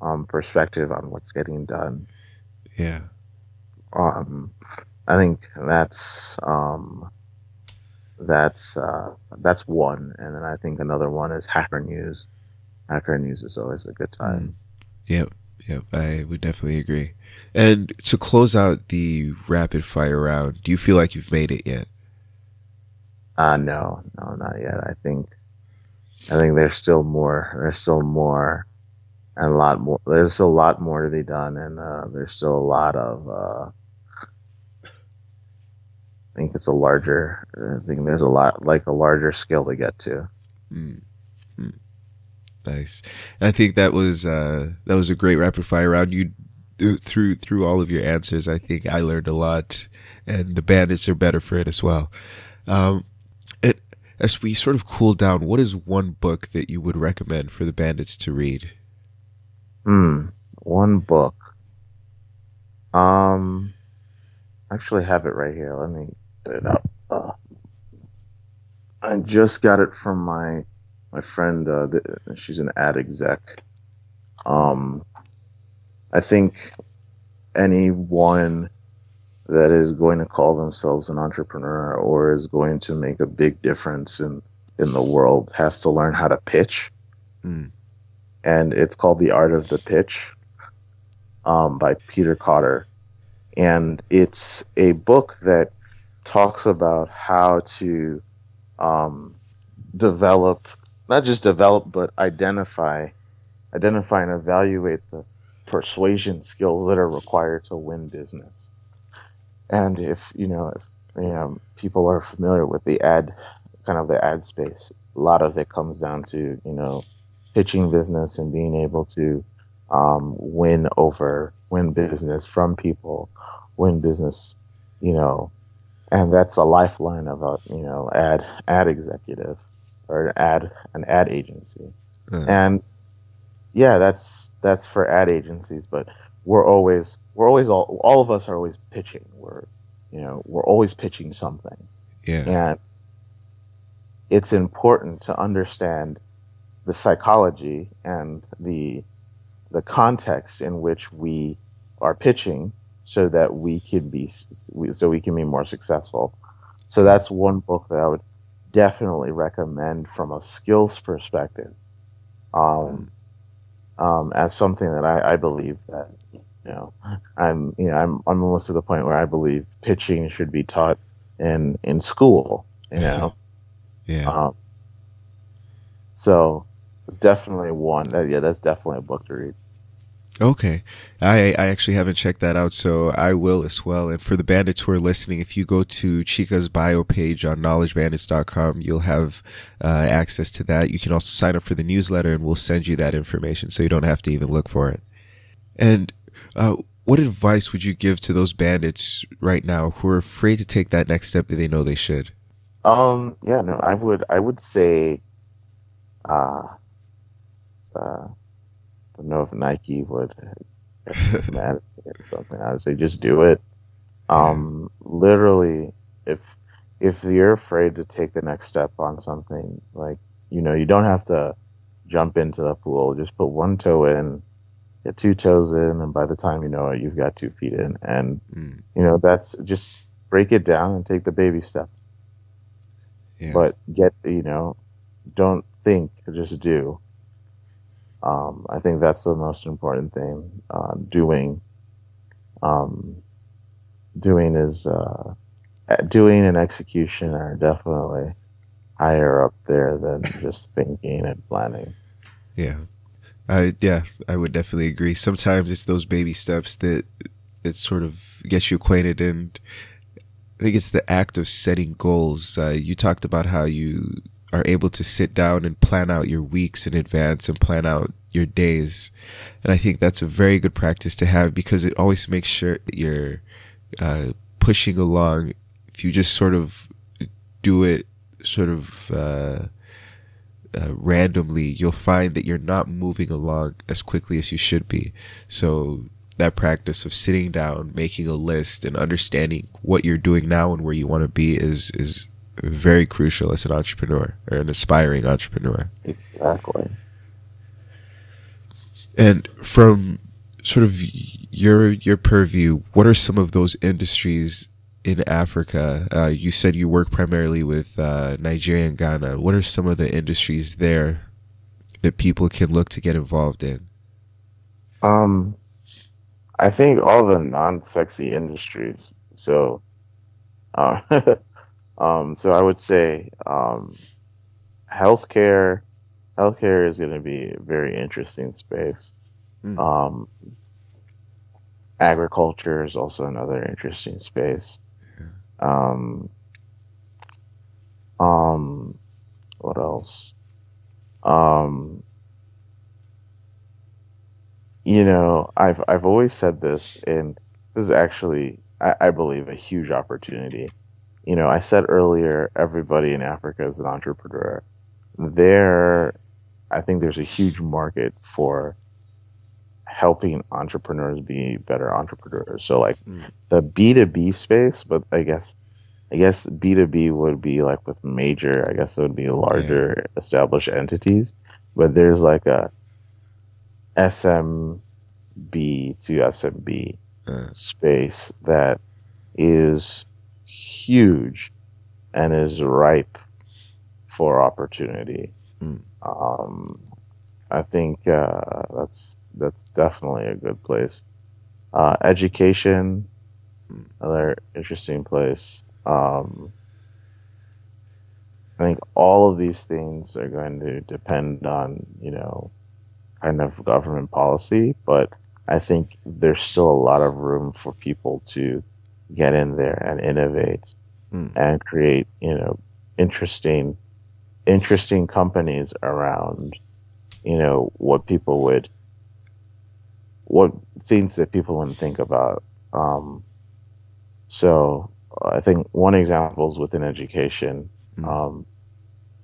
um, perspective on what's getting done. Yeah. Um, I think that's um, that's uh, that's one, and then I think another one is Hacker News. Hacker News is always a good time. Mm. Yep, yep, I would definitely agree. And to close out the rapid fire round, do you feel like you've made it yet? Uh no, no, not yet. I think, I think there's still more. There's still more, and a lot more. There's still a lot more to be done, and uh, there's still a lot of. Uh, I think it's a larger. I think there's a lot like a larger skill to get to. Mm. Nice, and I think that was uh, that was a great rapid fire round. You through through all of your answers, I think I learned a lot, and the bandits are better for it as well. Um, it, as we sort of cool down, what is one book that you would recommend for the bandits to read? Hmm, one book. Um, I actually have it right here. Let me put it up. Uh, I just got it from my my friend. Uh, the, she's an ad exec. Um, I think anyone that is going to call themselves an entrepreneur or is going to make a big difference in in the world has to learn how to pitch. Mm. And it's called The Art of the Pitch um, by Peter Coughter. And it's a book that talks about how to um, develop, not just develop, but identify, identify and evaluate the persuasion skills that are required to win business. And if you know, if you know, people are familiar with the ad, kind of the ad space, a lot of it comes down to you know, pitching business and being able to um, win over, win business from people, win business, you know, and that's a lifeline of a you know ad ad executive or an ad an ad agency, mm. and yeah, that's that's for ad agencies, but we're always we're always all all of us are always pitching. We're you know we're always pitching something, yeah, and it's important to understand the psychology and the the context in which we are pitching so that we can be so we can be more successful. So that's one book that I would definitely recommend from a skills perspective, um, um, as something that I, I, believe that you know I'm you know I'm I'm almost to the point where I believe pitching should be taught in in school. You know, yeah. Um, so it's definitely one. That, yeah, that's definitely a book to read. Okay. I, I actually haven't checked that out, so I will as well. And for the bandits who are listening, if you go to Chica's bio page on knowledgebandits.com, you'll have uh, access to that. You can also sign up for the newsletter and we'll send you that information so you don't have to even look for it. And uh, what advice would you give to those bandits right now who are afraid to take that next step that they know they should? Um, yeah, no, I would, I would say, uh, uh don't know if Nike would mad or something. I would say just do it. Um, literally, if if you're afraid to take the next step on something, like you know, you don't have to jump into the pool. Just put one toe in, get two toes in, and by the time you know it, you've got two feet in. And mm. you know, that's just break it down and take the baby steps. Yeah. But get you know, don't think, just do. Um, I think that's the most important thing. Uh, doing, um, doing is uh, doing and execution are definitely higher up there than just thinking and planning. Yeah, I yeah, I would definitely agree. Sometimes it's those baby steps that that sort of gets you acquainted, and I think it's the act of setting goals. Uh, you talked about how you are able to sit down and plan out your weeks in advance and plan out your days. And I think that's a very good practice to have because it always makes sure that you're uh, pushing along. If you just sort of do it sort of uh, uh, randomly, you'll find that you're not moving along as quickly as you should be. So that practice of sitting down, making a list, and understanding what you're doing now and where you want to be is is very crucial as an entrepreneur or an aspiring entrepreneur. Exactly. And from sort of your your purview, what are some of those industries in Africa? Uh, you said you work primarily with uh, Nigeria and Ghana. What are some of the industries there that people can look to get involved in? Um, I think all the non-sexy industries. So, uh, um, so I would say um, healthcare. Healthcare is going to be a very interesting space. Mm. Um, agriculture is also another interesting space. Yeah. Um, um, what else? Um, you know, I've I've always said this, and this is actually, I, I believe, a huge opportunity. You know, I said earlier, everybody in Africa is an entrepreneur. There, I think there's a huge market for helping entrepreneurs be better entrepreneurs. So, like mm. the B two B space, but I guess I guess B two B would be like with major. I guess it would be larger yeah. established entities. But there's like a SMB to SMB uh. space that is huge and is ripe for opportunity. Mm. Um, I think uh, that's that's definitely a good place. Uh, education, mm. another interesting place. Um, I think all of these things are going to depend on you know kind of government policy, but I think there's still a lot of room for people to get in there and innovate mm. and create, you know, interesting, interesting companies around, you know, what people would, what things that people wouldn't think about. Um, so I think one example is within education. Mm. Um,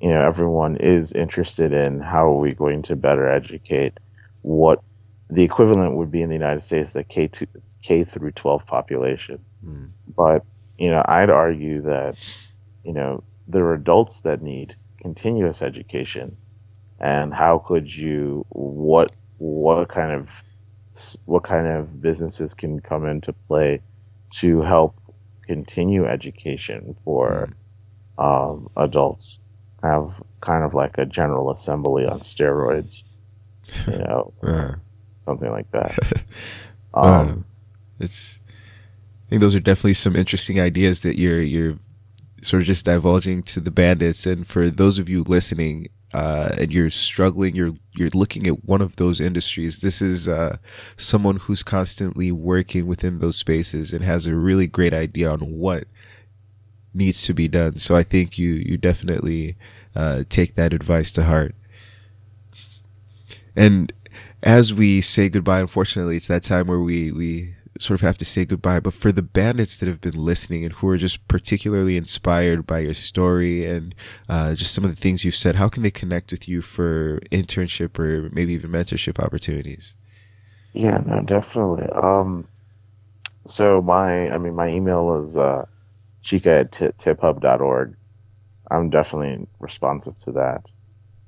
you know everyone is interested in how are we going to better educate what the equivalent would be in the United States the K to K through 12 population. Mm. But you know, I'd argue that you know there are adults that need continuous education, and how could you what what kind of what kind of businesses can come into play to help continue education for mm. um, adults have kind of like a general assembly on steroids, you know, uh, something like that. Um, it's, I think those are definitely some interesting ideas that you're you're sort of just divulging to the bandits. And for those of you listening, uh, and you're struggling, you're you're looking at one of those industries. This is uh, someone who's constantly working within those spaces and has a really great idea on what needs to be done. So I think you you definitely uh, take that advice to heart. And as we say goodbye, unfortunately, it's that time where we we sort of have to say goodbye. But for the bandits that have been listening and who are just particularly inspired by your story and uh, just some of the things you've said, how can they connect with you for internship or maybe even mentorship opportunities? Yeah, no, definitely. Um, so my, I mean, my email is uh, chika at t- tiphub.org. I'm definitely responsive to that.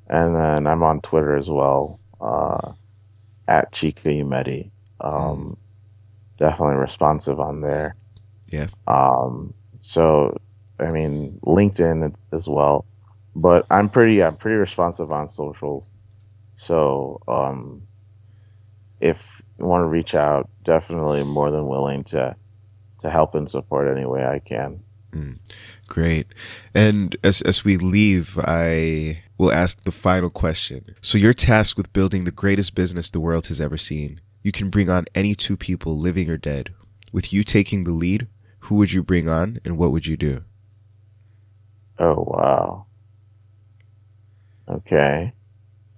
And then I'm on Twitter as well, uh, at Chika Umedi. Um, definitely responsive on there. Yeah. Um, so, I mean, LinkedIn as well. But I'm pretty, I'm pretty responsive on socials. So, um, if you want to reach out, definitely more than willing to to help and support any way I can. Mm, great. And as as we leave, I will ask the final question. So you're tasked with building the greatest business the world has ever seen. You can bring on any two people, living or dead. With you taking the lead, who would you bring on and what would you do? Oh wow. Okay.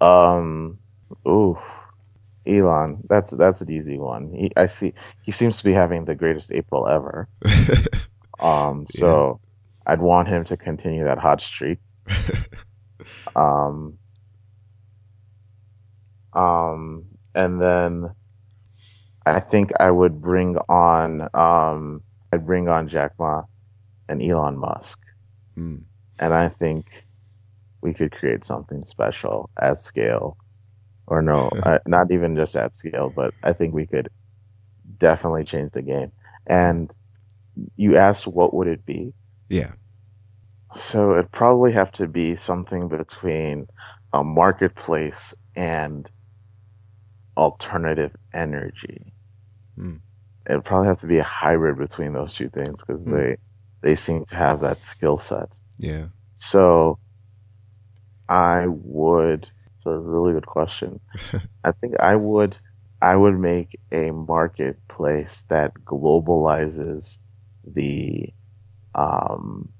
Um. Oof. Elon. That's that's an easy one. He, I see. He seems to be having the greatest April ever. Um. So, I'd want him to continue that hot streak. Um. Um. And then, I think I would bring on. Um. I'd bring on Jack Ma and Elon Musk. Hmm. and I think we could create something special at scale, or no, uh, not even just at scale, but I think we could definitely change the game. And you asked, what would it be? Yeah. So it'd probably have to be something between a marketplace and alternative energy. Hmm. It'd probably have to be a hybrid between those two things because Hmm. they they seem to have that skill set. Yeah. So I would it's a really good question. I think I would I would make a marketplace that globalizes the um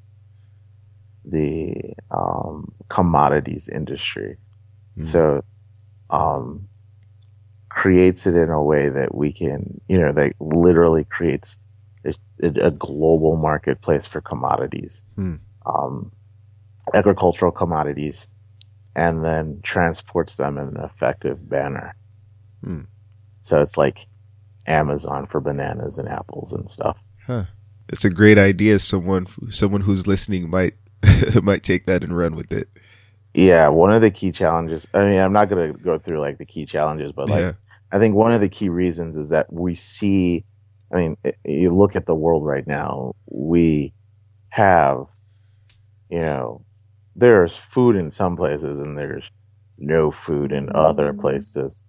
the um commodities industry. Hmm. So um creates it in a way that we can, you know, that literally creates a, a global marketplace for commodities, Hmm. um, agricultural commodities, and then transports them in an effective manner. Hmm. So it's like Amazon for bananas and apples and stuff. Huh. It's a great idea. Someone someone who's listening might might take that and run with it. Yeah, one of the key challenges. I mean, I'm not going to go through like the key challenges, but like yeah. I think one of the key reasons is that we see, I mean, you look at the world right now, we have, you know, there's food in some places and there's no food in other places.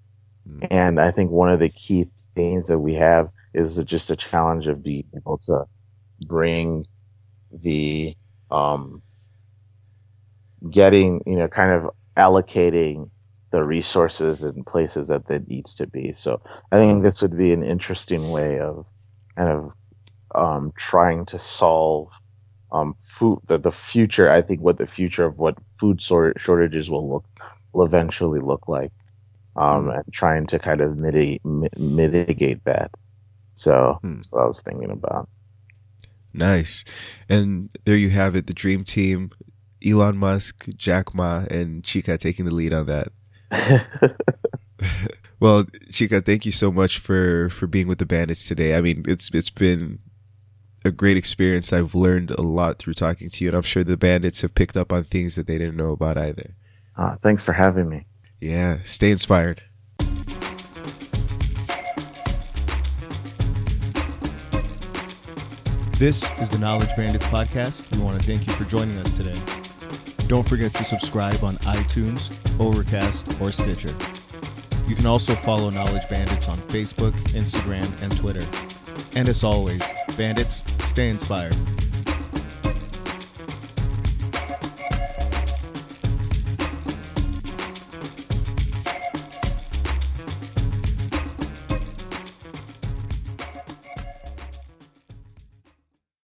And I think one of the key things that we have is just a challenge of being able to bring the, um, getting, you know, kind of allocating the resources and places that that needs to be. So I think this would be an interesting way of kind of um, trying to solve um, food the, the future. I think what the future of what food shortages will look will eventually look like, um, and trying to kind of mitigate mi- mitigate that. So Hmm. that's what I was thinking about. Nice. And there you have it, the dream team. Elon Musk, Jack Ma, and Chika taking the lead on that. Well, Chika, thank you so much for for being with the Bandits today. I mean, it's it's been a great experience. I've learned a lot through talking to you, and I'm sure the Bandits have picked up on things that they didn't know about either. uh, thanks for having me. Yeah, stay inspired. This is the Knowledge Bandits podcast. We want to thank you for joining us today. Don't forget to subscribe on iTunes, Overcast, or Stitcher. You can also follow Knowledge Bandits on Facebook, Instagram, and Twitter. And as always, bandits, stay inspired.